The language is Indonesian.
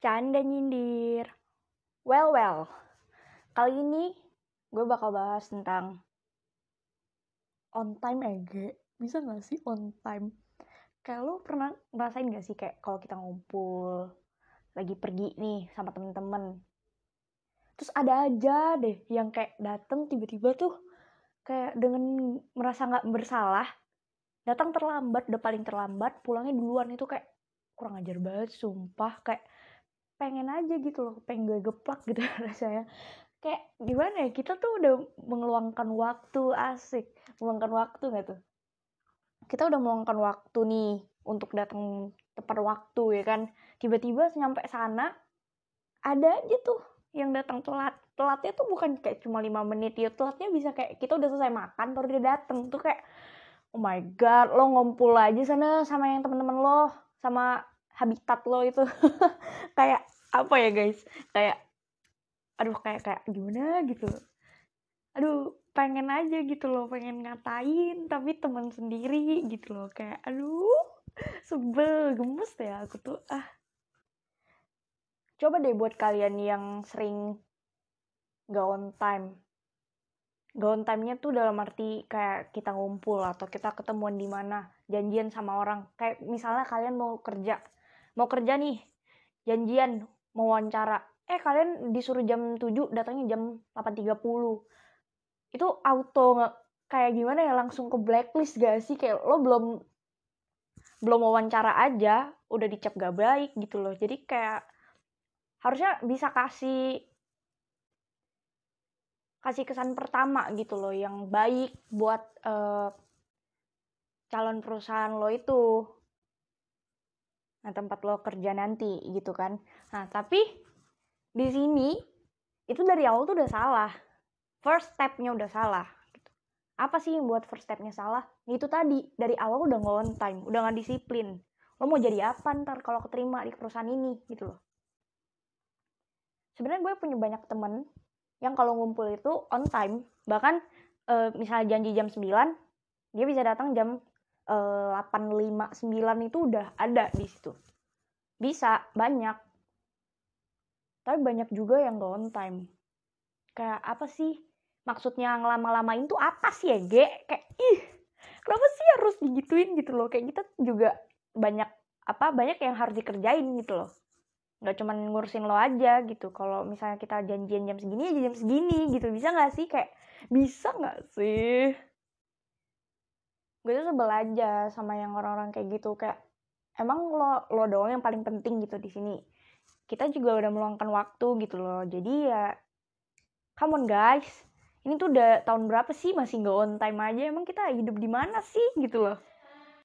Canda nyindir. Well, well. Kali ini gue bakal bahas tentang on time ege. Bisa gak sih on time? Kayak lo pernah ngerasain gak sih kayak kalau kita ngumpul, lagi pergi nih sama temen-temen. Terus ada aja deh yang kayak dateng tiba-tiba tuh kayak dengan merasa nggak bersalah datang terlambat udah paling terlambat pulangnya duluan itu kayak kurang ajar banget sumpah kayak pengen aja gitu loh pengen gue geplak gitu rasanya. Kayak gimana ya kita tuh udah mengeluangkan waktu asik. Meluangkan waktu nggak tuh? Kita udah meluangkan waktu nih untuk datang tepat waktu ya kan? Tiba-tiba nyampe sana ada aja tuh yang datang telat telatnya tuh bukan kayak cuma lima menit ya telatnya bisa kayak kita udah selesai makan baru dia datang tuh kayak oh my god lo ngumpul aja sana sama yang temen-temen lo sama habitat lo itu. Kayak apa ya guys? Kayak aduh kayak kayak gimana gitu. Aduh pengen aja gitu loh pengen ngatain tapi teman sendiri gitu loh. Kayak aduh sebel gemes ya aku tuh. Ah. Coba deh buat kalian yang sering gak on time. Gak on time-nya tuh dalam arti kayak kita ngumpul atau kita ketemuan di mana janjian sama orang. Kayak misalnya kalian mau kerja mau kerja nih janjian mau wawancara. Eh kalian disuruh jam 7 datangnya jam 8.30 itu auto kayak gimana ya langsung ke blacklist gak sih? Kayak lo belum belum wawancara aja udah dicap gak baik gitu loh. Jadi kayak harusnya bisa kasih kasih kesan pertama gitu loh yang baik buat uh, calon perusahaan lo itu nah tempat lo kerja nanti gitu kan. Nah tapi di sini itu dari awal tuh udah salah. First stepnya udah salah gitu. apa sih yang buat first stepnya salah? Itu tadi dari awal udah nggak time udah nggak disiplin. Lo mau jadi apa ntar kalau keterima di perusahaan ini gitu loh. Sebenarnya gue punya banyak temen yang kalau ngumpul itu on time. Bahkan e, misalnya janji jam 9 dia bisa datang jam delapan lima sembilan itu udah ada di situ. Bisa banyak. Tapi banyak juga yang gak on time. Kayak apa sih? Maksudnya ngelama-lamain tuh apa sih ya ge? Kayak ih kenapa sih harus digituin gitu loh? Kayak kita juga banyak apa banyak yang harus dikerjain gitu loh. Nggak cuman ngurusin lo aja gitu. Kalau misalnya kita janjian jam segini aja jam segini gitu. Bisa nggak sih? Kayak bisa nggak sih gue tuh sebel aja sama yang orang-orang kayak gitu. Kayak emang lo lo doang yang paling penting gitu di sini. Kita juga udah meluangkan waktu gitu loh. Jadi ya come on guys. Ini tuh udah tahun berapa sih masih nggak on time aja? Emang kita hidup di mana sih? Gitu loh